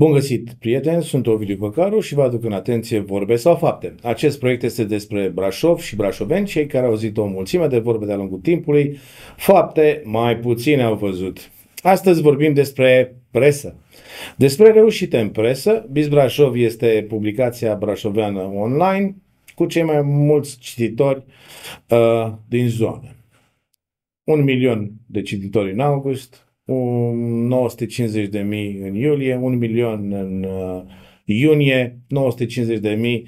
Bun găsit, prieteni, sunt Ovidiu Păcaru și vă aduc în atenție vorbe sau fapte. Acest proiect este despre Brașov și brașoveni, cei care au auzit o mulțime de vorbe de-a lungul timpului, fapte mai puține au văzut. Astăzi vorbim despre presă. Despre reușite în presă, Biz Brașov este publicația brașoveană online cu cei mai mulți cititori uh, din zonă. Un milion de cititori în august, 950 de mii în iulie, 1 milion în uh, iunie, 950 de mii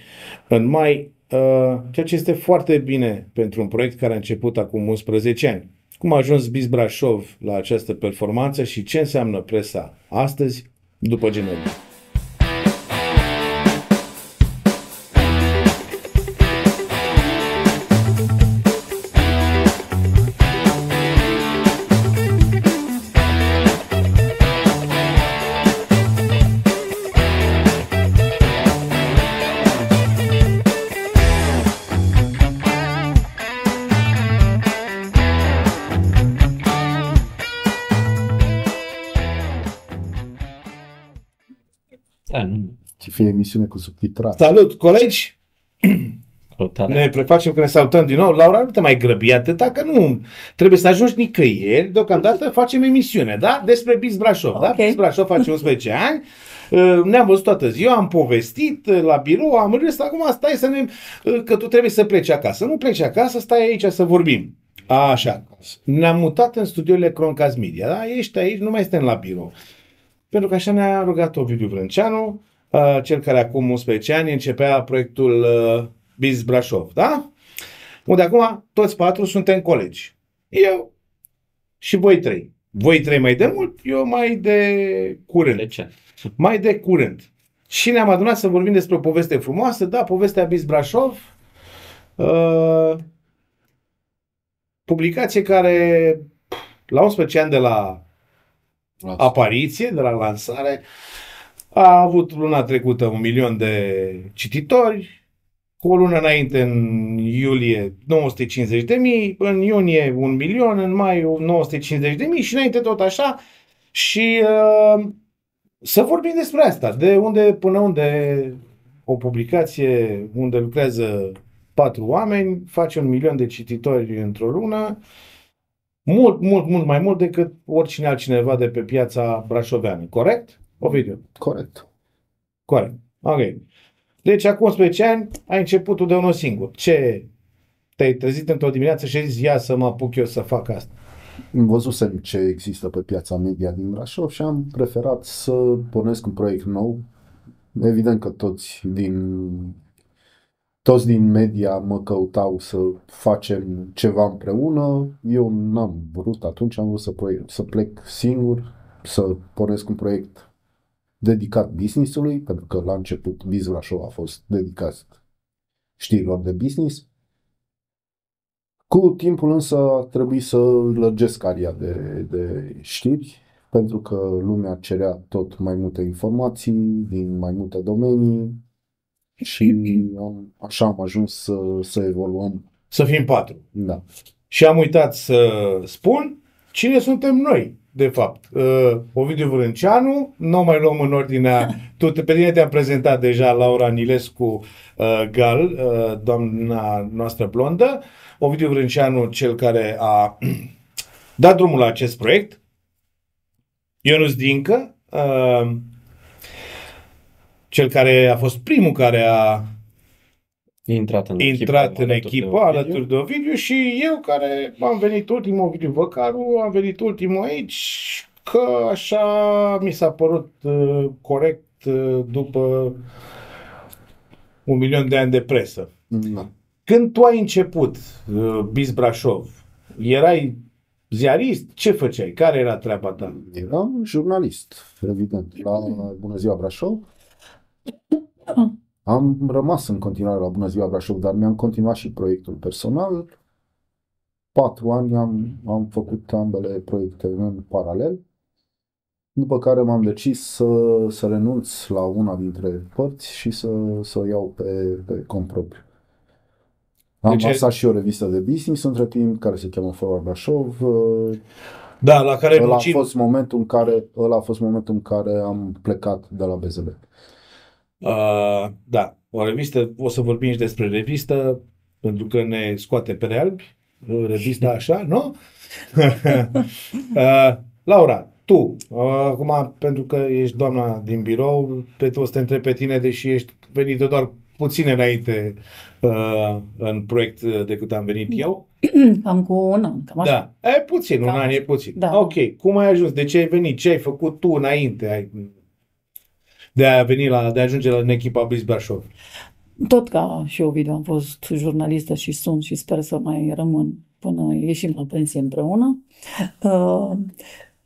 în mai, uh, ceea ce este foarte bine pentru un proiect care a început acum 11 ani. Cum a ajuns Biz Brașov la această performanță și ce înseamnă presa astăzi, după generic. Da, nu. Ce fie emisiune cu subtitrat. Salut, colegi! Salutare. Ne prefacem că ne salutăm din nou. Laura, nu te mai grăbi atâta, că nu trebuie să ajungi nicăieri. Deocamdată facem emisiune, da? Despre Biz Brașov, da? Ok. Biz Brașov face 11 ani. Uh, Ne-am văzut toată ziua, am povestit uh, la birou, am râs, acum stai să ne... uh, că tu trebuie să pleci acasă. Nu pleci acasă, stai aici să vorbim. Așa. Ne-am mutat în studiourile Croncast Media, da? Ești aici, nu mai suntem la birou. Pentru că așa ne-a rugat Ovidiu Vrânceanu, uh, cel care acum 11 ani începea proiectul uh, Biz Brașov, da? Unde acum toți patru suntem colegi. Eu și voi trei. Voi trei mai de mult, eu mai de curând. De ce? Mai de curând. Și ne-am adunat să vorbim despre o poveste frumoasă, da, povestea Biz Brașov. Uh, publicație care la 11 ani de la apariție, de la lansare, a avut luna trecută un milion de cititori, cu o lună înainte, în iulie, 950 de mii, în iunie un milion, în mai 950 de mii și înainte tot așa. Și uh, să vorbim despre asta, de unde până unde o publicație unde lucrează patru oameni face un milion de cititori într-o lună, mult, mult, mult mai mult decât oricine altcineva de pe piața brașoveană. Corect? Ovidiu? Corect. Corect. Ok. Deci, acum 11 ani, ai început tu de unul singur. Ce? Te-ai trezit într-o dimineață și ai zis, ia să mă apuc eu să fac asta. Văzusem ce există pe piața media din Brașov și am preferat să pornesc un proiect nou. Evident că toți din toți din media mă căutau să facem ceva împreună. Eu n-am vrut atunci, am vrut să, proiect, să plec singur, să pornesc un proiect dedicat businessului, pentru că la început Biz Brașov a fost dedicat știrilor de business. Cu timpul însă a trebuit să lărgesc aria de, de știri, pentru că lumea cerea tot mai multe informații din mai multe domenii și am, așa am ajuns să, să evoluăm. Să fim patru. Da. Și am uitat să spun cine suntem noi, de fapt. Uh, Ovidiu Vârânceanu, nu o mai luăm în ordinea, tu, pe tine te-am prezentat deja Laura Nilescu uh, Gal, uh, doamna noastră blondă, Ovidiu Vârânceanu, cel care a dat drumul la acest proiect, Ionuț Dincă, uh, cel care a fost primul care a Intrat în intrat echipă, în alături de echipă Ovidiu. alături de Ovidiu și eu care am venit ultimul, Ovidiu Văcaru, am venit ultimul aici că așa mi s-a părut uh, corect uh, după un milion de ani de presă. da. Când tu ai început uh, Biz Brașov, erai ziarist? Ce făceai? Care era treaba ta? Eram jurnalist, evident, la Bună Ziua Brașov. Am rămas în continuare la Bună Ziua Brașov, dar mi-am continuat și proiectul personal. Patru ani am, am făcut ambele proiecte în paralel, după care m-am decis să, să renunț la una dintre părți și să, să o iau pe, pe cont propriu. Am Deci- lansat și o revistă de business între timp, care se cheamă Forward Brașov. Da, la care Ăla a muncim. fost momentul în care, ăla a fost momentul în care am plecat de la BZB. Uh, da, o revistă, o să vorbim și despre revistă, pentru că ne scoate pe albi, revista așa, nu? uh, Laura, tu, uh, acum, pentru că ești doamna din birou, pe o să te întreb pe tine, deși ești venită doar puțin înainte uh, în proiect uh, decât am venit eu. Cam cu un an, cam așa. Da, e puțin, un Cam an e așa. puțin. Da. Ok, cum ai ajuns? De ce ai venit? Ce ai făcut tu înainte? Ai... De a veni la, de a ajunge la în echipa Blitz Brașov. Tot ca și Ovidiu am fost jurnalistă și sunt și sper să mai rămân până ieșim la pensie împreună. Uh,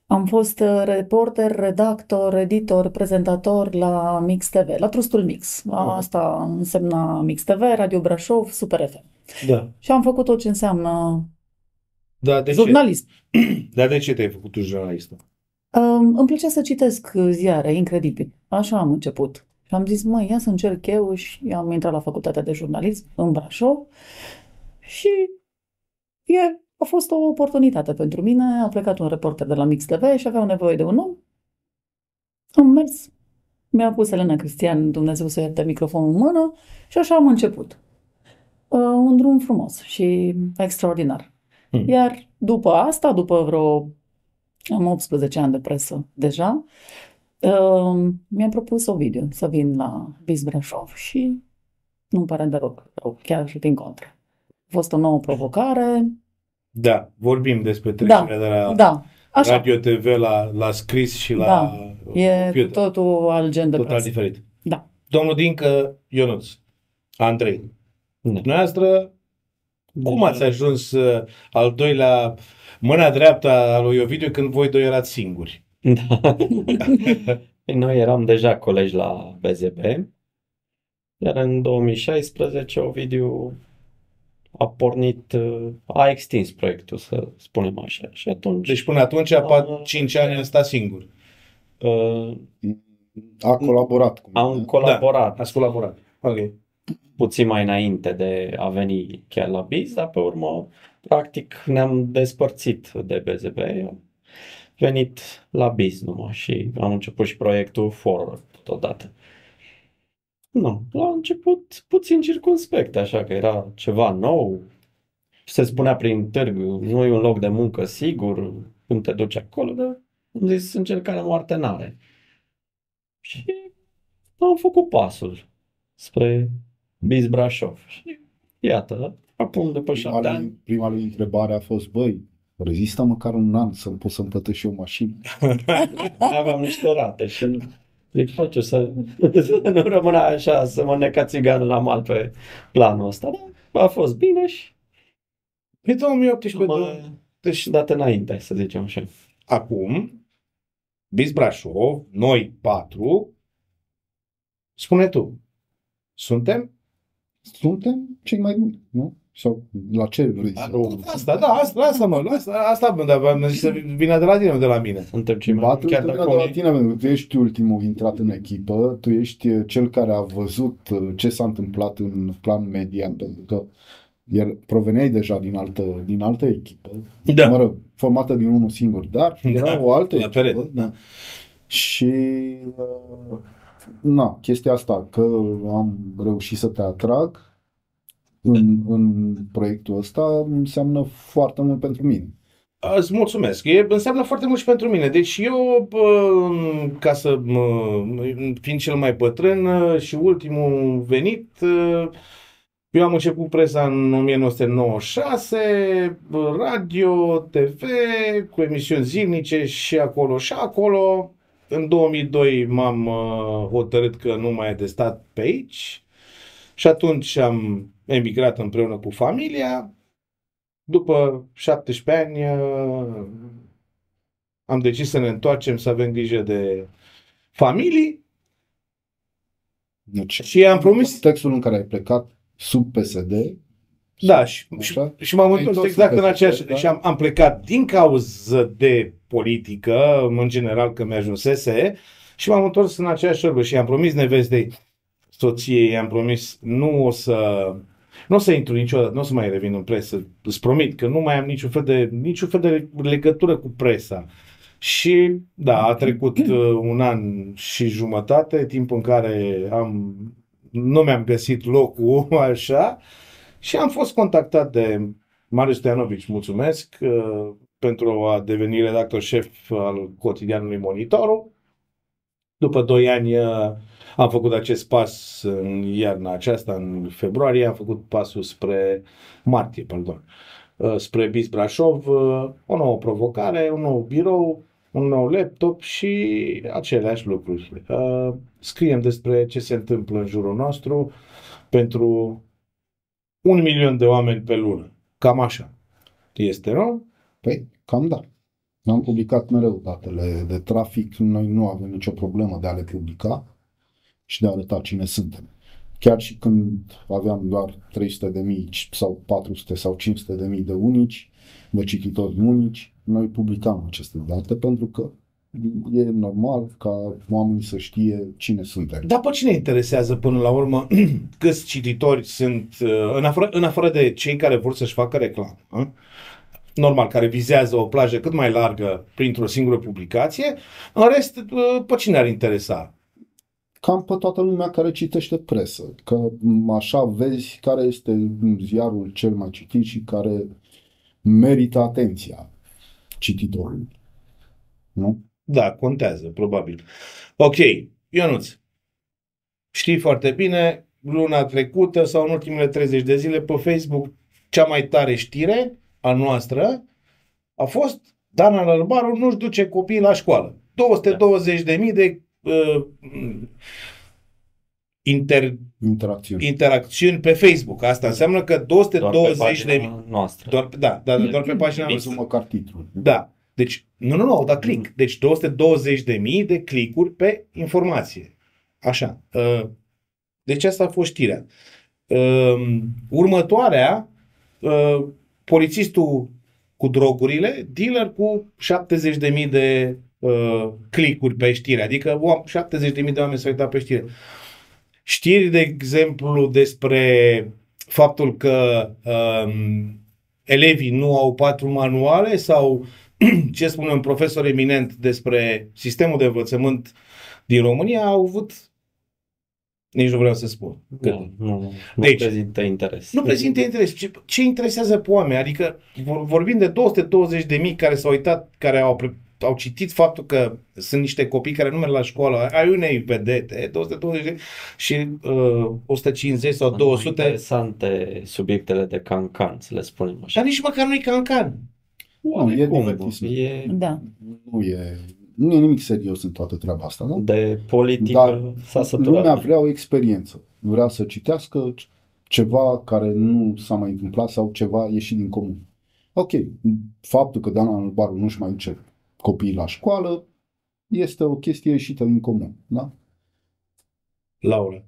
am fost uh, reporter, redactor, editor, prezentator la Mix TV, la Trustul Mix. Asta însemna Mix TV, Radio Brașov, Super FM. Da. Și am făcut tot ce înseamnă Da, de jurnalism. ce? Dar de ce te-ai făcut tu jurnalistă? Um, îmi plăcea să citesc ziare, incredibil. Așa am început. Și am zis, măi, ia să încerc eu și am intrat la facultatea de jurnalism în Brașov și e, a fost o oportunitate pentru mine. A plecat un reporter de la Mix TV și aveau nevoie de un om. Am mers, mi-a pus Elena Cristian, Dumnezeu să ierte microfonul în mână și așa am început. Uh, un drum frumos și extraordinar. Hmm. Iar după asta, după vreo am 18 ani de presă deja. Uh, mi-a propus Ovidiu să vin la Biz Brașov și nu-mi pare deloc rău, chiar și din contră. A fost o nouă provocare. Da, vorbim despre trecerea de la Da, așa. radio TV la, la scris și la Da, E cu computer. totul alt gen de Total presă. diferit. Da. Domnul Dincă, Ionuț, Andrei, Da. dumneavoastră, cum Deja- ați ajuns uh, al doilea, mâna dreaptă a lui Ovidiu când voi doi erați singuri? Da. Păi Noi eram deja colegi la BZB, iar în 2016 Ovidiu a pornit, uh, a extins proiectul, să spunem așa. Și atunci Deci până atunci, Da. 5 ani am stat singur. uh, A colaborat cu am mine. colaborat Ați colaborat. Ok. puțin mai înainte de a veni chiar la Biz, dar pe urmă, practic, ne-am despărțit de BZB. Am venit la Biz numai și am început și proiectul Forward totodată. Nu, la început puțin circunspect, așa că era ceva nou. Se spunea prin târg, nu e un loc de muncă sigur, când te duci acolo, dar am zis încercarea moarte n-are. Și am făcut pasul spre Biz Brașov. Și iată, acum după Prima șapte lui, ani, prima lui întrebare a fost, băi, rezistă măcar un an să-mi pot să-mi plătesc și eu mașină. aveam niște rate și zic, face să, să nu rămână așa, să mă neca țiganul la mal pe planul ăsta. Dar a fost bine și Pe 2018, mă, două- deci dat înainte, să zicem așa. acum, Biz Brașov, noi patru, spune tu, suntem? Suntem cei mai buni, nu? Sau la ce vrei să... Asta, da, asta, asta mă, asta, asta mă, dar am zis să vină de la tine, nu de la mine. Suntem cei mai Batul chiar chiar dacă de la unii- tine, pentru că tu ești ultimul intrat în echipă, tu ești uh, cel care a văzut uh, ce s-a întâmplat în plan media, pentru că el proveneai deja din altă, din altă echipă, Da. mă rog, formată din unul singur, dar era Da, o altă la echipă. perete, da. Și uh, na, chestia asta, că am reușit să te atrag în, în proiectul ăsta înseamnă foarte mult pentru mine. Îți mulțumesc. E, înseamnă foarte mult și pentru mine. Deci eu, bă, ca să mă, fiind cel mai bătrân uh, și ultimul venit, uh, eu am început presa în 1996, bă, radio, TV, cu emisiuni zilnice și acolo și acolo. În 2002 m-am uh, hotărât că nu mai e de stat pe aici și atunci am emigrat împreună cu familia. După 17 ani uh, am decis să ne întoarcem, să avem grijă de familii Deci, și am promis, textul în care ai plecat sub PSD, da, și, și, Așa? și m-am Ai întors întors exact în în aceeași, PSD, da? și am, am plecat din cauză de politică, în general că mi-ajunsese, și m-am întors în aceeași orbă și i-am promis nevestei soției, i-am promis nu o să Nu o să intru niciodată, nu o să mai revin în presă. Îți promit că nu mai am niciun fel de, niciun fel de legătură cu presa. Și da, a trecut uh, un an și jumătate, timp în care am, nu mi-am găsit locul așa și am fost contactat de Marius Stoianovici, mulțumesc, uh, pentru a deveni redactor șef al cotidianului Monitorul. După doi ani uh, am făcut acest pas în iarna aceasta, în februarie, am făcut pasul spre martie, pardon, uh, spre BIS Brașov, uh, o nouă provocare, un nou birou, un nou laptop și aceleași lucruri. Uh, scriem despre ce se întâmplă în jurul nostru pentru un milion de oameni pe lună. Cam așa. Este, nu? Păi, cam da. Am publicat mereu datele de trafic, noi nu avem nicio problemă de a le publica și de a arăta cine suntem. Chiar și când aveam doar 300 de mii sau 400 sau 500 de mii de unici, de cititori unici, noi publicam aceste date pentru că e normal ca oamenii să știe cine suntem. Dar pe cine interesează până la urmă câți cititori sunt, uh, în afară, în afară de cei care vor să-și facă reclamă, uh? normal, care vizează o plajă cât mai largă printr-o singură publicație, în rest, uh, pe cine ar interesa? Cam pe toată lumea care citește presă, că așa vezi care este ziarul cel mai citit și care merită atenția cititorului. Nu? Da, contează, probabil. Ok, Ionuț, știi foarte bine, luna trecută sau în ultimele 30 de zile pe Facebook, cea mai tare știre a noastră a fost Dana Lălbaru nu-și duce copiii la școală. 220.000 de uh, inter, Interacțiuni. interacțiuni pe Facebook. Asta înseamnă că 220 de mii. noastră. Doar, da, da, doar pe pagina Nu noastră. măcar titlul. Da. Deci, nu, nu, nu, au dat click. Deci 220 de mii de clicuri pe informație. Așa. Uh, Deci asta a fost știrea. Uh, Următoarea, uh, polițistul cu drogurile, dealer cu 70 de mii de uh, clicuri pe știre. Adică o, 70 de mii de oameni s-au uitat pe știre. Știri, de exemplu, despre faptul că um, elevii nu au patru manuale sau ce spune un profesor eminent despre sistemul de învățământ din România au avut nici nu vreau să spun. Că Nu, nu, nu Deci, prezintă interes. nu prezintă interes. Ce, ce interesează pe oameni? Adică vor, vorbim de 220 de mii care s-au uitat, care au, pre- au citit faptul că sunt niște copii care nu merg la școală, ai unei vedete, 220 de și uh, 150 sau Sunt 200, Interesante subiectele de cancan, să le spunem așa. dar nici măcar nu-i cancan. Nu, e Cum, divertism. e Da. Nu e, nu e nimic serios în toată treaba asta, da? de politică, Dar s-a săturat. lumea vrea o experiență. Vrea să citească ceva care nu s-a mai întâmplat sau ceva ieșit din comun. Ok, faptul că Dana Albaru nu-și mai duce copiii la școală este o chestie ieșită din comun, da? Laura,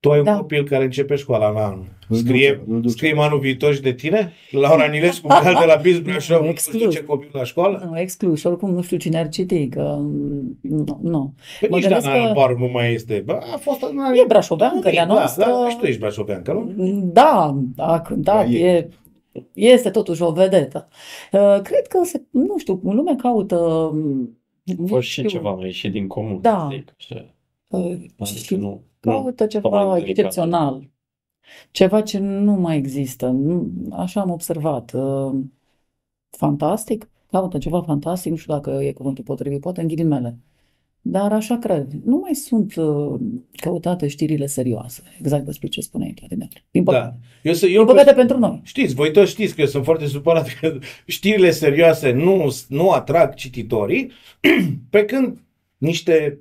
tu ai un Da. copil care începe școala la anul. Îl Scrie, duce, îl duce. scrie anul viitor și de tine? Laura Nilescu, cal de la Biz Brașov, nu Exclus. duce copilul la școală? Nu, exclus. Și oricum nu știu cine ar citi, că nu. nu. Păi Mă nici gândesc Dana că- Albaru nu mai este. Bă, a fost... E brașoveancă, de-a da, noastră. Da, și tu ești brașoveancă, nu? Da, a cântat, Da, e. e, este totuși o vedetă. Uh, Cred că, se, nu știu, lumea caută... A nu fost și știu, ceva mai ieșit din comun, Da. zic. așa. uh, Adică și nu, nu. caută mai ceva delicat. excepțional. Ceva ce nu mai există. Nu, așa am observat. Uh, Fantastic. Caută ceva fantastic. Nu știu dacă e cuvântul potrivit, poate în ghilimele. Dar așa cred. Nu mai sunt uh, căutate știrile serioase. Exact despre ce spuneai, Vladimir. Din păcate. Da. Eu, să, eu Din păcate pentru noi. Știți, voi toți știți că eu sunt foarte supărat că știrile serioase nu, nu atrag cititorii, pe când niște,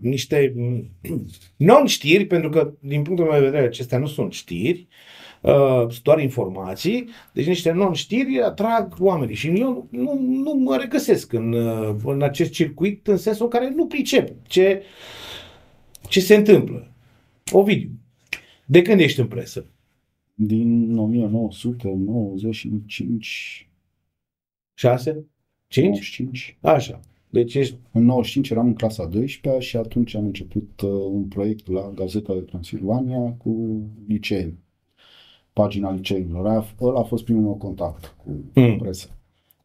niște non-știri, pentru că din punctul meu de vedere acestea nu sunt știri, uh, sunt doar informații, deci niște non-știri atrag oamenii și eu nu, nu mă regăsesc în, uh, în acest circuit în sensul în care nu pricep ce, ce se întâmplă. Ovidiu, de când ești în presă? Din 1995, 6? 5? 95. Așa. Deci ești... În 95 eram în clasa 12 și atunci am început uh, un proiect la Gazeta de Transilvania cu liceeni. Pagina liceilor. Aia, ăla a fost primul meu contact cu Hmm. presă.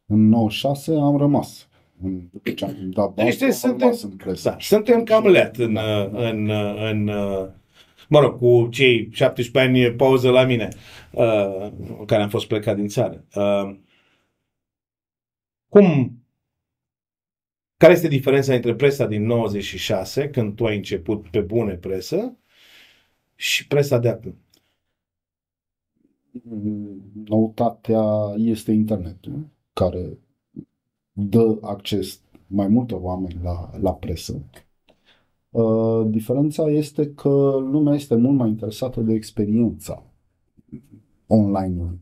În 96 am rămas. În, după ce am dat Deci bază, am suntem- rămas în presă. Da, suntem cam let în, uh, în, uh, în, uh, mă rog, cu cei 17 ani pauză la mine, uh, care am fost plecat din țară. Uh, cum, care este diferența între presa din 96, când tu ai început pe bune presă, și presa de acum? Noutatea este internetul, care dă acces mai multor oameni la, la presă. Uh, diferența este că lumea este mult mai interesată de experiența online-ului.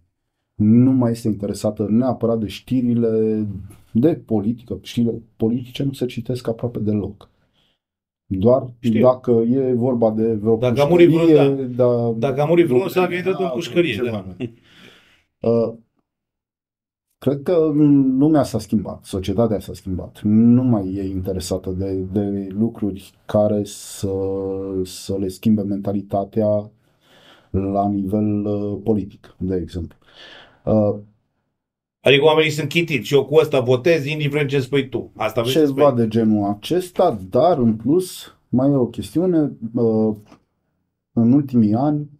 Nu mai este interesată neapărat de știrile de politică. Știrile politice nu se citesc aproape deloc. Doar Știu. dacă e vorba de vreo Dacă a murit vreun- pușcărie, da, Dacă a murit vreunul, s-a intrat în da, pușcărie. ceva. Da. Uh, Cred că lumea s-a schimbat, societatea s-a schimbat. Nu mai e interesată de, de lucruri care să, să le schimbe mentalitatea la nivel uh, politic, de exemplu. Uh, Adică oamenii sunt chitiți. Eu cu ăsta votez, indiferent ce spui tu. Asta vrei să ceva spui? de genul acesta, dar în plus mai e o chestiune. uh, În ultimii ani,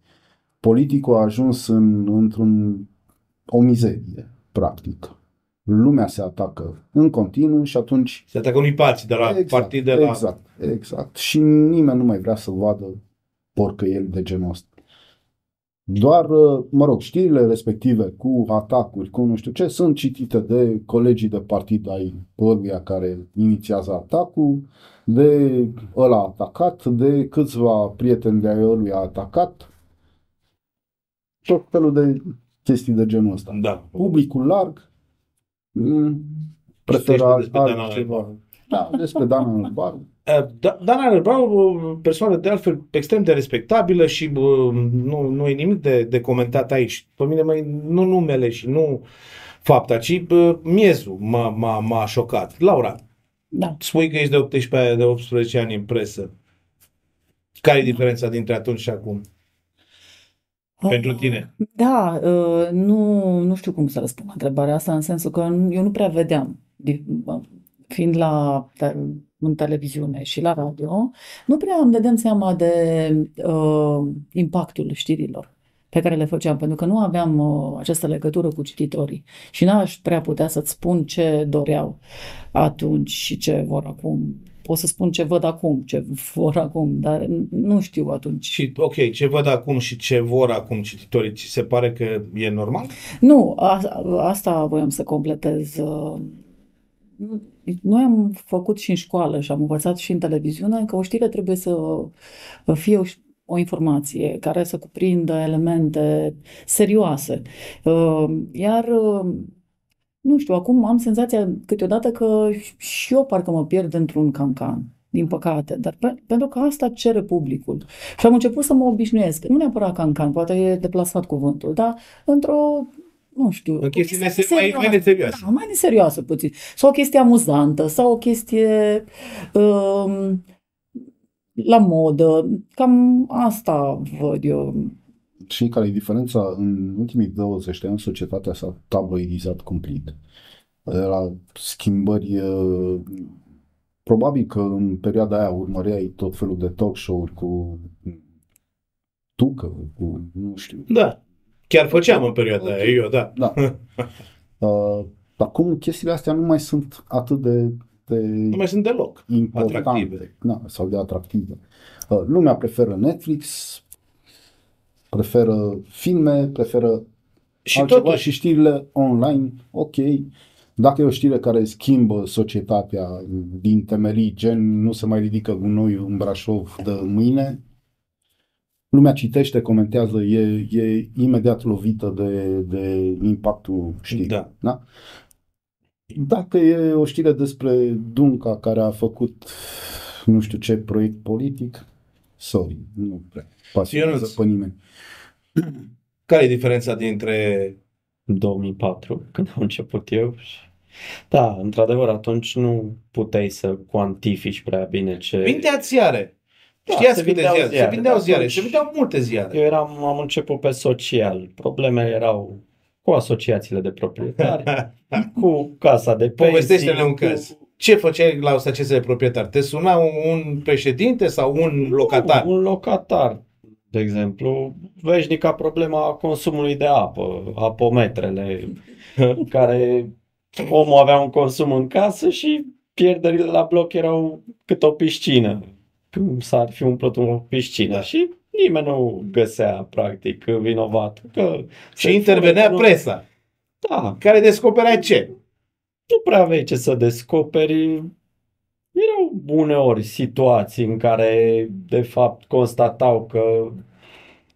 politicul a ajuns în, într-un o mizerie, practic. Lumea se atacă în continuu și atunci Se atacă unii pe alții de la exact, partide la... Exact, exact. Și nimeni nu mai vrea să vadă porcăieli de genul ăsta. Doar, uh, mă rog, știrile respective cu atacuri, cu nu știu ce, sunt citite de colegii de partid ai ăluia care inițiază atacul, de ăla atacat, de câțiva prieteni de ai ăluia atacat. Tot felul de chestii de genul ăsta. Da. Publicul larg mm, Știi preferă despre Dana altceva. Albaru. Da, despre Dana Albaru. Uh, Da- Dana Albaru, o persoană de altfel extrem de respectabilă și bă, nu, nu e nimic de, de comentat aici. Pe mine mai, nu numele și nu fapta, ci bă, miezul m-a, m-a, m-a șocat. Laura, Da. spui că ești de 18, de 18 ani în presă. Care e diferența dintre atunci și acum? Pentru tine. Da, uh, nu, nu știu cum să răspund la întrebarea asta, în sensul că nu- eu nu prea vedeam, di- fiind la, te- în televiziune și la radio, nu prea îmi dădeam seama de uh, impactul știrilor pe care le făceam, pentru că nu aveam uh, această legătură cu cititorii și n-aș prea putea să-ți spun ce doreau atunci și ce vor acum. Pot să spun ce văd acum, ce vor acum, dar nu știu atunci. Și, ok, ce văd acum și ce vor acum cititorii, ți se pare că e normal? Nu, a, asta voiam să completez. uh, Noi am făcut și în școală și am învățat și în televiziune că o știre trebuie să fie o, o informație care să cuprindă elemente serioase. Uh, Iar, uh, nu știu, acum am senzația câteodată că și eu parcă mă pierd într-un cancan. Din păcate, dar pe, pentru că asta cere publicul. Și am început să mă obișnuiesc. Nu neapărat cancan, poate e deplasat cuvântul, dar într-o, nu știu, În chestii o nese- mai- mai neserioase. Da, mai neserioasă puțin. Sau o chestie amuzantă, sau o chestie um, la modă. Cam asta văd eu. Și care e diferența? În ultimii 20 de ani societatea s-a tabloidizat complet. La schimbări, uh, probabil că în perioada aia urmăreai tot felul de talk show-uri cu tucă, cu nu știu. Da. Chiar făceam în perioada aia, eu, da. Da. Uh, acum chestiile astea nu mai sunt atât de, de Nu mai sunt deloc. importante Atractive. Da, sau de atractive. Uh, lumea preferă Netflix, preferă filme, preferă Și altceva totuși, și știrile online, ok. Dacă e o știre care schimbă societatea din temelii, gen nu se mai ridică gunoiul în Brașov de mâine, lumea citește, comentează, e, e imediat lovită de, de impactul știrii. da. Da? Dacă e o știre despre Dunca care a făcut nu știu ce proiect politic, sorry, nu prea pasionează Ionuț. pe nimeni. Care e diferența dintre 2004, când am început eu. Și... Da, într-adevăr, atunci nu puteai să cuantifici prea bine ce... Mintea ți are. Știați se câte vindeau ziare? Se ziare. vindeau De ziare, atunci- se vindeau multe ziare. Eu eram, am început pe social. Problemele erau cu asociațiile de proprietari, cu casa de pensii. Povestește-ne un cu- caz. Ce făceai la asociația de proprietari? Te suna un, un președinte sau un locatar? Un locatar, de exemplu, veșnica problema consumului de apă, apometrele, care omul avea un consum în casă și pierderile la bloc erau cât o piscină. Cum s-ar fi umplut o piscină Da. și nimeni nu găsea practic vinovat. Că Și se intervenea fură, nu- presa, Da, care descoperea ce? nu prea aveai ce să descoperi. Erau uneori situații în care, de fapt, constatau că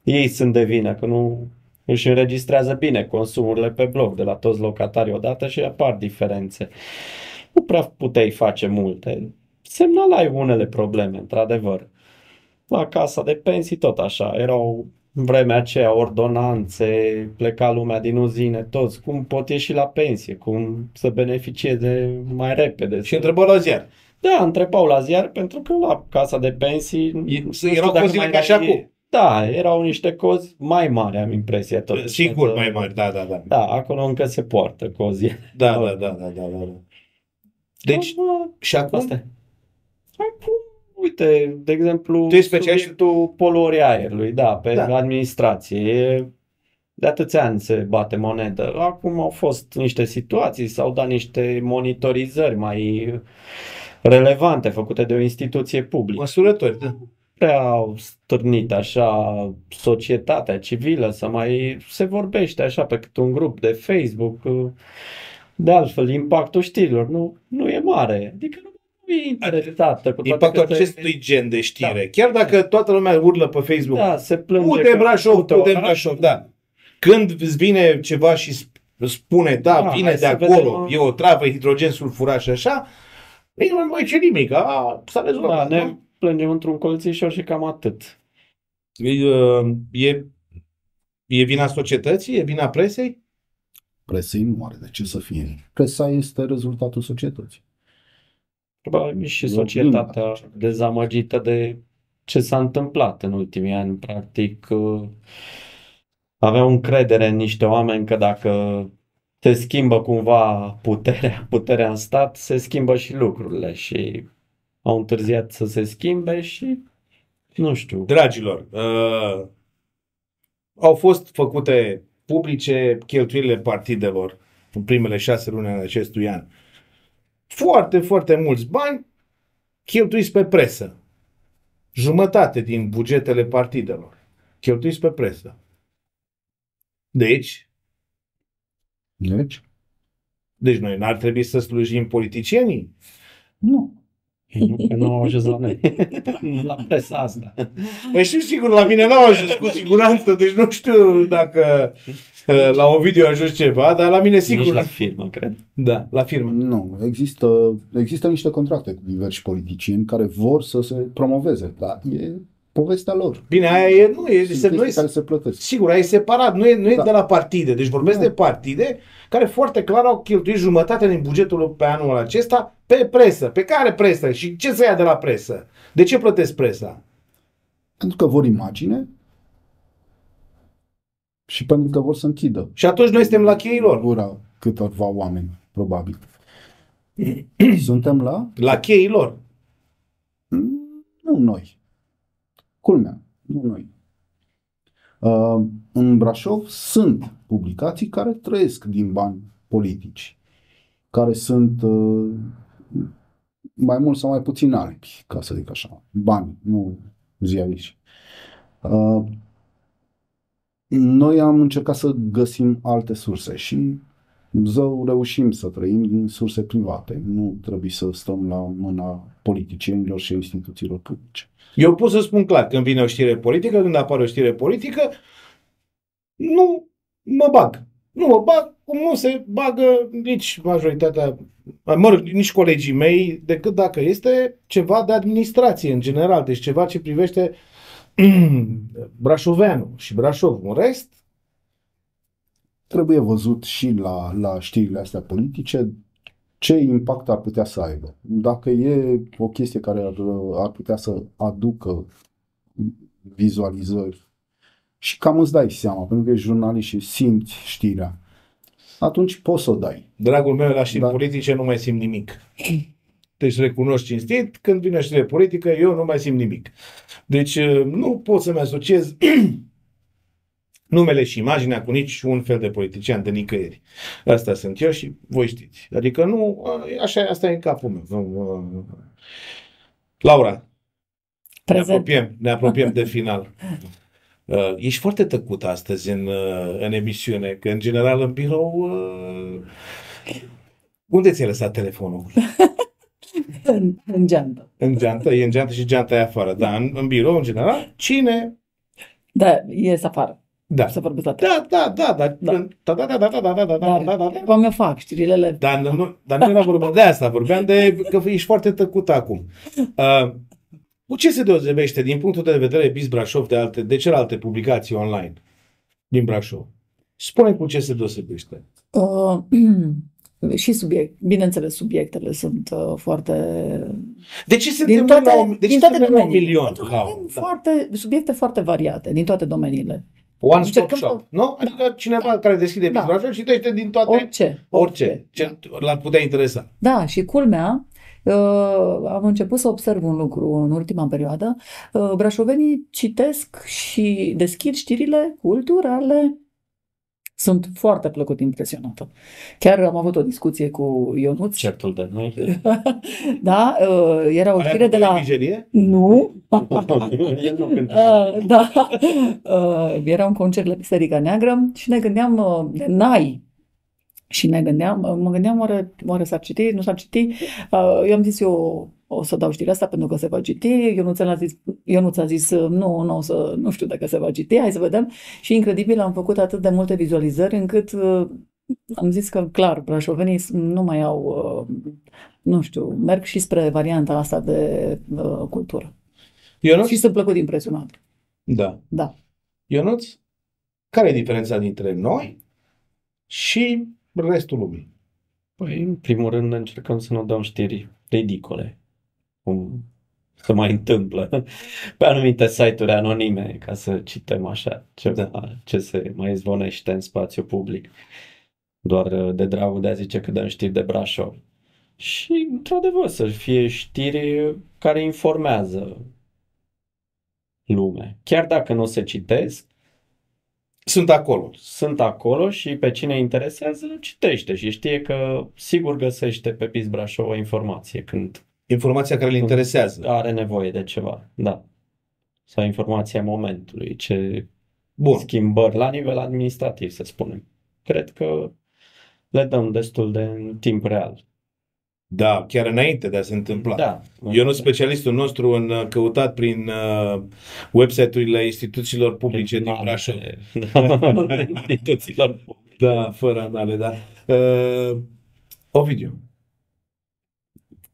ei sunt de vină, că nu își înregistrează bine consumurile pe bloc de la toți locatarii odată și apar diferențe. Nu prea puteai face multe. Semnalai unele probleme, într-adevăr. La casa de pensii tot așa, erau în vremea aceea ordonanțe, pleca lumea din uzine, toți, cum pot ieși la pensie, cum să beneficieze mai repede. Și întrebă la ziar. Da, întrebau la ziar pentru că la casa de pensii... nu E- știu erau dacă cozile mai ca și era- acum. Da, erau niște cozi mai mari, am impresia tot. Sigur, mai mari, da, da, da. Da, acolo încă se poartă cozii. Da, da, da, da, da, da. da. Deci, Acum, și acum? asta e. Acum, uite, de exemplu, Tu ești specialist? subiectul poluării aerului, da, pe Da. administrație. E, de atâția ani se bate monedă. Acum au fost niște situații, s-au dat niște monitorizări mai relevante făcute de o instituție publică. Măsurători, da. prea au stârnit așa societatea civilă să mai se vorbește așa pe cât un grup de Facebook. De altfel, impactul știrilor nu, nu e mare. Adică nu, nu e interesată. Cu toate Impactul că se- acestui gen de știre. Chiar dacă toată lumea urlă pe Facebook, Da, se plânge Uite că- Brașov, uite, uite oraș- Brașov, da. Când îți vine ceva și sp- spune, da, Da, vine hai de să acolo, vedem, e o travă, hidrogen sulfurat și așa, ei nu mai ce nimic, a, s-a Da, rezolvat. ne nu? plângem într-un colțișor și cam atât. E, uh, e, e vina societății? E vina presei? Presei nu are de ce să fie. Presa este rezultatul societății. Probabil și Eu societatea plâng. dezamăgită de ce s-a întâmplat în ultimii ani. Practic, uh, aveau încredere în niște oameni că dacă se schimbă cumva puterea, puterea în stat, se schimbă și lucrurile și au întârziat să se schimbe și nu știu. Dragilor, uh, au fost făcute publice cheltuielile partidelor în primele șase luni ale acestui an. Foarte, foarte mulți bani cheltuiți pe presă. Jumătate din bugetele partidelor cheltuiți pe presă. Deci, Deci? deci noi n-ar trebui să slujim politicienii? Nu. Nu, că nu au ajuns la noi. La presa asta. Păi știu sigur, la mine n-au ajuns cu siguranță, deci nu știu dacă uh, la un video a ajuns ceva, dar la mine sigur. Nici la firmă, cred. Da, la firmă. Nu. Există, există niște contracte cu diversi politicieni care vor să se promoveze, dar e povestea lor. Bine, aia e, nu e, Sunt se, chestii noi, care se plătesc. sigur, aia e separat, nu e, nu e Da. de la partide, deci vorbesc Nu. de partide care foarte clar au cheltuit jumătate din bugetul pe anul acesta pe presă. Pe care presă? Și ce să ia de la presă? De ce plătesc presa? Pentru că vor imagine și pentru că vor să închidă Și atunci noi suntem la cheii lor. gura câtorva oameni, probabil. Suntem la? La cheii lor. Nu noi. Culmea, nu noi. Uh, în Brașov sunt publicații care trăiesc din bani politici, care sunt uh, mai mult sau mai puțin albi, ca să zic așa. Bani, nu ziariști. Uh, noi am încercat să găsim alte surse și zău reușim să trăim din surse private. Nu trebuie să stăm la mâna politicienilor și a instituțiilor publice. Eu pot să spun clar, când vine o știre politică, când apare o știre politică, nu mă bag. Nu mă bag, cum nu se bagă nici majoritatea, mă rog, nici colegii mei, decât dacă este ceva de administrație în general, deci ceva ce privește Brașoveanu și Brașov. În rest, Trebuie văzut și la, la știrile astea politice ce impact ar putea să aibă. Dacă e o chestie care ar, ar putea să aducă vizualizări și cam îți dai seama, pentru că ești jurnalist și simți știrea, atunci poți să o dai. Dragul meu, la știri Da. politice nu mai simt nimic. Deci recunosc cinstit, când vine știre politică, eu nu mai simt nimic. Deci uh, nu pot să-mi asociez numele și imaginea cu nici un fel de politician de nicăieri. Asta sunt eu și voi știți. Adică nu, uh, așa, asta e în capul meu. Nu, uh, Laura, ne Prezent. apropiem, ne apropiem de final. Uh, ești foarte tăcut astăzi în, uh, în emisiune, că în general în birou... Uh, unde ți-ai lăsat telefonul? În, în geantă. În geantă? E în geantă și geanta e afară. Da, în, în birou, în general, cine? Da, ies afară. Da. Să vorbesc la telefon. Da, da, da, da, Da. da, da, da, da, da, da, da, da, Dar da, da, da. cum eu fac știrile le... Dar nu, dar nu era vorba de asta, vorbeam de că ești foarte tăcut acum. Uh, cu ce se deosebește din punctul de vedere Biz Brașov de, alte, de celelalte publicații online din Brașov? Spune cu ce se deosebește. Uh, și subiect, bineînțeles, subiectele sunt uh, foarte... De ce suntem Din noi toate, la un, de ce din toate suntem noi la un domeniile. milion? Pentru că Wow, avem da. foarte, subiecte foarte variate, din toate domeniile. One stop Încercăm shop. să- Nu? Adică cineva care deschide Da. Biz Brașov citește din toate Orice. orice. Ce l-ar putea interesa. Da, și culmea, uh, am început să observ un lucru în ultima perioadă. Uh, brașovenii citesc și deschid știrile culturale. Sunt foarte plăcut impresionată. Chiar am avut o discuție cu Ionuț. Certul de noi. Da, uh, era o Aia știre cu de la... Vigelie? Nu, El nu cântă. Uh, da. Uh, era un concert la Biserica Neagră și ne gândeam uh, de nai. Și ne gândeam, uh, mă gândeam oare, oare s-ar citi, nu s-ar citi. Uh, eu am zis eu o să dau știrea asta pentru că se va citi. Ionuț a zis, Ionuț a zis uh, nu, nu, o să, nu știu dacă se va citi, hai să vedem. Și incredibil am făcut atât de multe vizualizări încât uh, am zis că clar, brașovenii nu mai au, uh, nu știu, merg și spre varianta asta de uh, cultură. Ionuț? Și sunt plăcut impresionat. Da. Da. Ionuț, care e diferența dintre noi și restul lumii? Păi, în primul rând, încercăm să nu dăm știri ridicole. Cum se mai întâmplă pe anumite site-uri anonime, ca să citem așa ceva ce se mai zvonește în spațiu public. Doar uh, de dragul de a zice că dăm știri de Brașov. Și, într-adevăr, să fie știri care informează lumea. Chiar dacă nu se citesc, Sunt acolo. sunt acolo și pe cine interesează, citește și știe că sigur găsește pe PIS Brașov o informație când Informația care îl interesează. are nevoie de ceva. Da. Sau informația momentului, ce Bun. schimbări la nivel administrativ, să spunem. Cred că le dăm destul de în timp real. Da, chiar înainte de a se întâmpla. Da. Eu nu specialistul nostru în uh, căutat prin uh, website-urile instituțiilor publice din Brașov. Da. Instituțiilor publice. Da, fără anale, da. Uh, Ovidiu,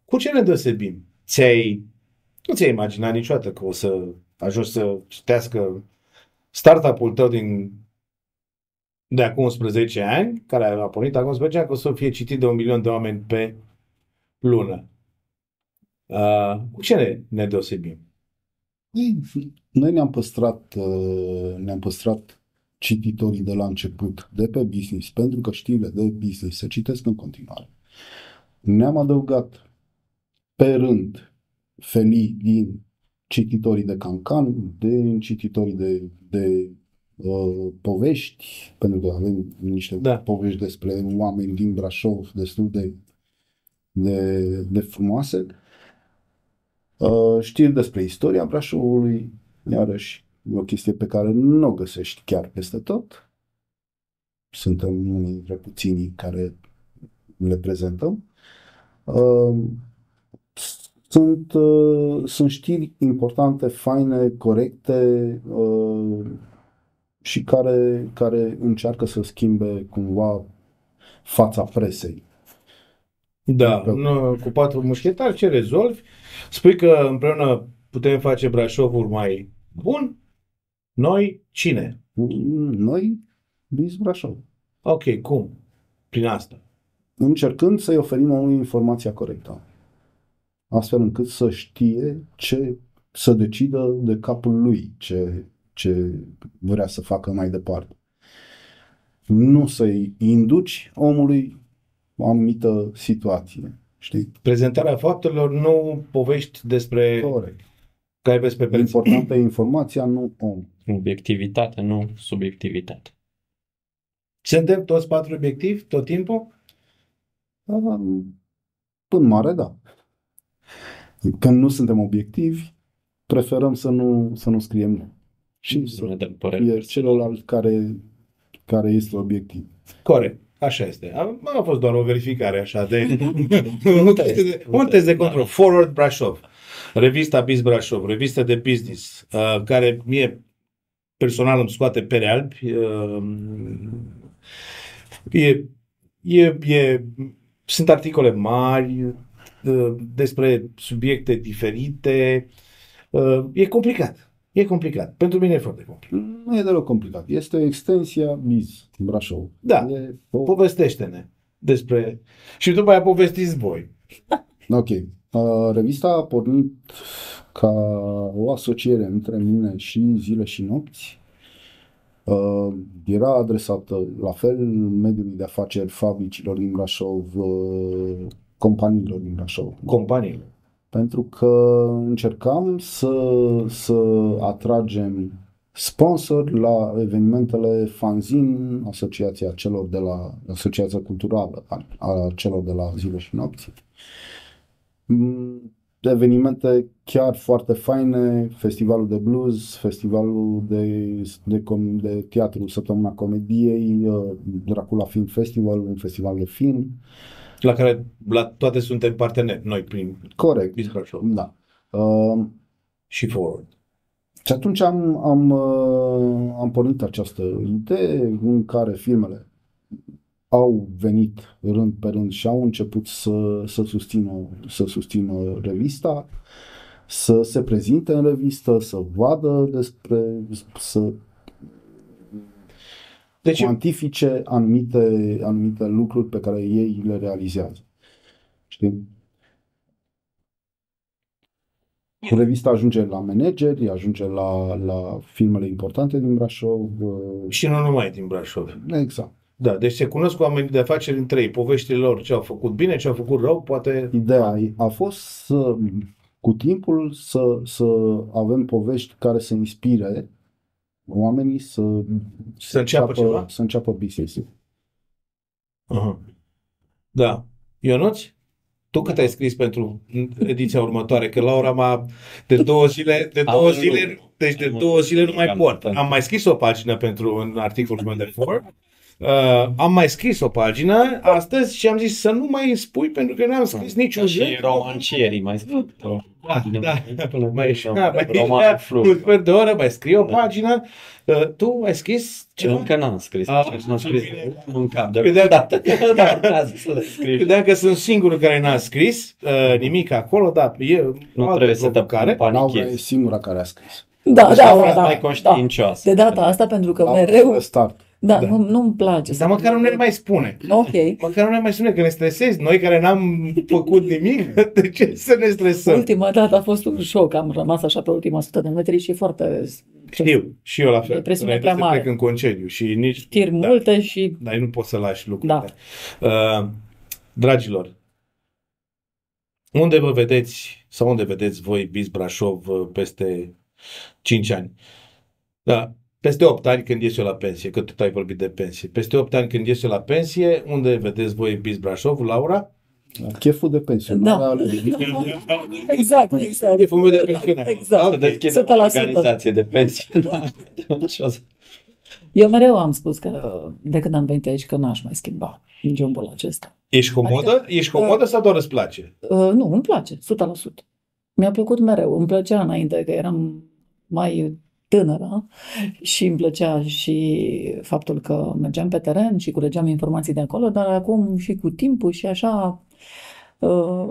cu ce ne deosebim? Ți-ai, nu ți-ai imaginat niciodată că o să ajungi să citească startup-ul tău din de acum 11 ani, care a pornit acum 11 ani, că o să fie citit de un milion de oameni pe lună. Uh, cu ce ne, ne deosebim? Noi ne-am păstrat, uh, ne-am păstrat cititorii de la început, de pe business, pentru că știrile de business se citesc în continuare. Ne-am adăugat pe rând felii din cititorii de cancan, din cititorii de, de uh, povești, pentru că avem niște Da. povești despre oameni din Brașov destul de, de, de frumoase. Uh, știri despre istoria Brașovului, iarăși e o chestie pe care nu o găsești chiar peste tot. Suntem unii dintre puținii care le prezentăm. Uh, sunt, uh, sunt știri importante, faine, corecte uh, și care, care încearcă să schimbe cumva fața presei. Da, Da. nu, cu patru mușchetari ce rezolvi? Spui că împreună putem face Brașovul mai bun? Noi, cine? Noi, Biz Brașov. Ok, cum? Prin asta. încercând să-i oferim omului informația corectă, astfel încât să știe ce să decidă de capul lui, ce, ce vrea să facă mai departe. Nu să-i induci omului o anumită situație. Știi? Prezentarea faptelor, nu povești despre Corect. care vezi pe pereți. Importantă e informația, nu om. Obiectivitate, nu subiectivitate. Suntem toți patru obiectivi tot timpul? În mare, da. Când nu suntem obiectivi, preferăm să nu, să nu scriem și Să să ne dăm păreri. fie celălalt care, care este obiectiv. Corect. Așa este. A, a fost doar o verificare așa de... un test de, un test de control. Forward Brașov. Revista Biz Brașov, revista de business, uh, care mie personal îmi scoate pere albi. Uh, e, e, e, sunt articole mari uh, despre subiecte diferite. Uh, e complicat. E complicat. Pentru mine e foarte complicat. Nu e deloc complicat. Este o extensie a Biz Brașov. Da. E o... Povestește-ne despre... Și după aia povestiți voi. Ok. Uh, revista a pornit ca o asociere între mine și Zile și Nopți. Uh, era adresată la fel mediului de afaceri, fabricilor din Brașov, uh, companiilor din Brașov. Companiile. Pentru că încercam să, să atragem sponsor la evenimentele fanzin, asociația celor de la Asociația Culturală a, a celor de la Zile și Nopți. Mm, Evenimente chiar foarte faine, festivalul de blues, festivalul de, de, com- de teatru, Săptămâna Comediei, uh, Dracula Film Festival, un festival de film. La care la toate suntem parteneri, noi prin Corect, Biz Brașov da. Uh, și Forward. Și atunci am, am, uh, am pornit această idee în care filmele au venit rând pe rând și au început să, să, susțină, să susțină revista, să se prezinte în revistă, să vadă despre, să Deci, cuantifice anumite, anumite lucruri pe care ei le realizează. Știi? Revista ajunge la manageri, ajunge la, la filmele importante din Brașov. uh, și nu numai din Brașov. Exact. Da, deci se cunosc oamenii de afaceri între ei, poveștile lor, ce au făcut bine, ce au făcut rău, poate... Ideea a fost să, cu timpul, să, să avem povești care să inspire oamenii să, Să înceapă ceva? să înceapă business Aha. Da. Ionuț? Tu cât ai scris pentru ediția următoare? Că Laura m-a... De două zile, de două Am zile, lucru. deci de Am două zile nu mai Am pot. pentru- Am mai scris o pagină pentru un articol meu de for. Uh, am mai scris o pagină astăzi și am zis să nu mai spui pentru că n-am scris niciun Și gând. romancierii mai scris o Da, pagină. da. Până Mai, mai, da, mai roman flu. un sfert de oră, mai scrie o Da. pagină. Uh, tu ai scris ceva? Încă n-am scris. Ah, n-am scris bine. în cap de Credeam- dată. Dar urmează să le scrii. Credeam că sunt singurul care n-a scris uh, nimic acolo, dar e Nu o altă trebuie să te provocare. Laura e panichezi. singura care a scris. Da, Deci da, Laura da, e da, mai da. conștiincioasă. De data asta, pentru că Laura mereu, e start. Da, Da. nu, nu-mi place. Dar măcar nu ne mai spune. Ok. Măcar nu ne mai spune că ne stresezi. Noi care n-am făcut nimic, de ce să ne stresăm? Ultima dată a fost un șoc, am rămas așa pe ultima sută de metri și foarte Știu, și eu la fel. E presiune Înainte prea să mare. plec în concediu și nici... știri Da. multe și Dar nu poți să lași lucrurile. Da. Uh, dragilor, unde vă vedeți sau unde vedeți voi Biz Brașov uh, peste 5 ani? Da, peste 8 ani când ies eu la pensie, că tot ai vorbit de pensie. Peste 8 ani când ies eu la pensie, unde vedeți voi Biz Brașov, Laura? Cheful de pensionare Da. al exact, exact. E fumul de pensionare. Exact. Să deschidem 100%. o organizație de pensii. Da. Și o să- Eu mereu am spus că de când am venit aici că n-aș mai schimba jobbul acesta. Ești comodă? Adică- Ești comodă sau doar îți place? Uh, nu, îmi place, 100%. Mi-a plăcut mereu. Îmi plăcea înainte că eram mai tânără și îmi plăcea și faptul că mergeam pe teren și culegeam informații de acolo, dar acum și cu timpul și așa, uh,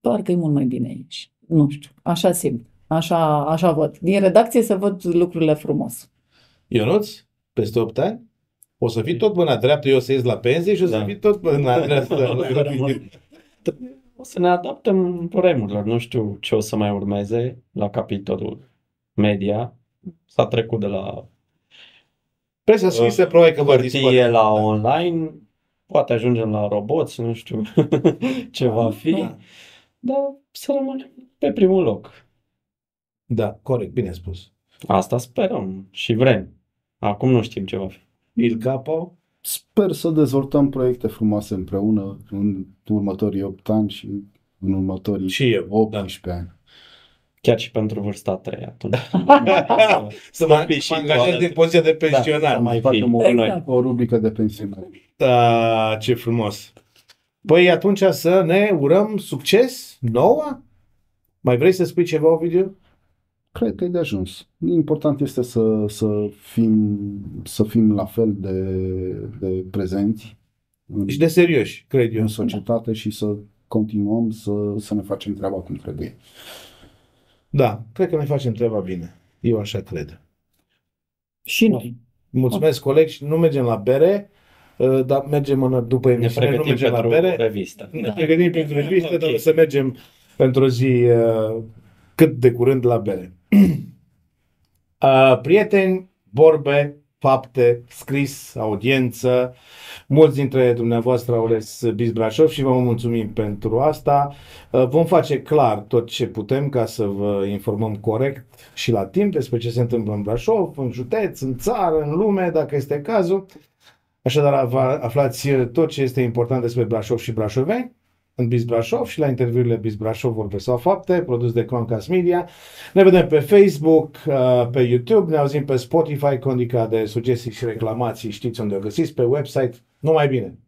parcă e mult mai bine aici. Nu știu, așa simt, așa, așa văd. Din redacție să văd lucrurile frumos. Ionuț? Peste 8 ani? O să fii tot mâna dreaptă, eu o să ies la pensie și o să Da. fii tot mâna dreaptă. O să ne adaptăm vremurilor. Nu știu ce o să mai urmeze la capitolul media. S-a trecut de la Presa scrisă probabil că va hârtie dispărea. la online. Poate ajungem la roboți, nu știu ce va fi. Da. Dar să rămânem pe primul loc. Da, corect, bine spus. Asta sperăm și vrem. Acum nu știm ce va fi. Il capo? Sper să dezvoltăm proiecte frumoase împreună în următorii 8 ani și în următorii Și eu. 18 ani. Chiar și pentru vârsta 3 atunci. Să mă, fii să și mă angajez toaletă. din poziția de pensionar. Da, să mai Facem fim o, cu noi. Exact. o rubrică de pensionari. Da, ce frumos. Păi atunci să ne urăm succes nouă? Mai vrei să spui ceva, Ovidiu? Cred că e de ajuns. Important este să, să, fim, să fim la fel de, de prezenți în, Și de serioși, cred eu. în societate și să continuăm să, să ne facem treaba cum trebuie. Da, cred că ne facem treaba bine. Eu așa cred. Și noi. Mulțumesc, colegi. Nu mergem la bere, uh, dar mergem în, după Ne emisiune, nu pregătim mergem la pentru bere. revistă. Ne pregătim pentru revistă, Ok. dar o să mergem pentru o zi uh, cât de curând la bere. Uh, prieteni, vorbe, fapte, scris, audiență. Mulți dintre dumneavoastră au ales Biz Brașov și vă mulțumim pentru asta. Uh, Vom face clar tot ce putem ca să vă informăm corect și la timp despre ce se întâmplă în Brașov, în județ, în țară, în lume, dacă este cazul. Așadar, va- aflați tot ce este important despre Brașov și brașoveni în Biz Brașov și la interviurile Biz Brașov vorbe sau fapte, produs de Concas Media. Ne vedem pe Facebook, uh, pe YouTube, ne auzim pe Spotify, condica de sugestii și reclamații, știți unde o găsiți, pe website. Numai bine!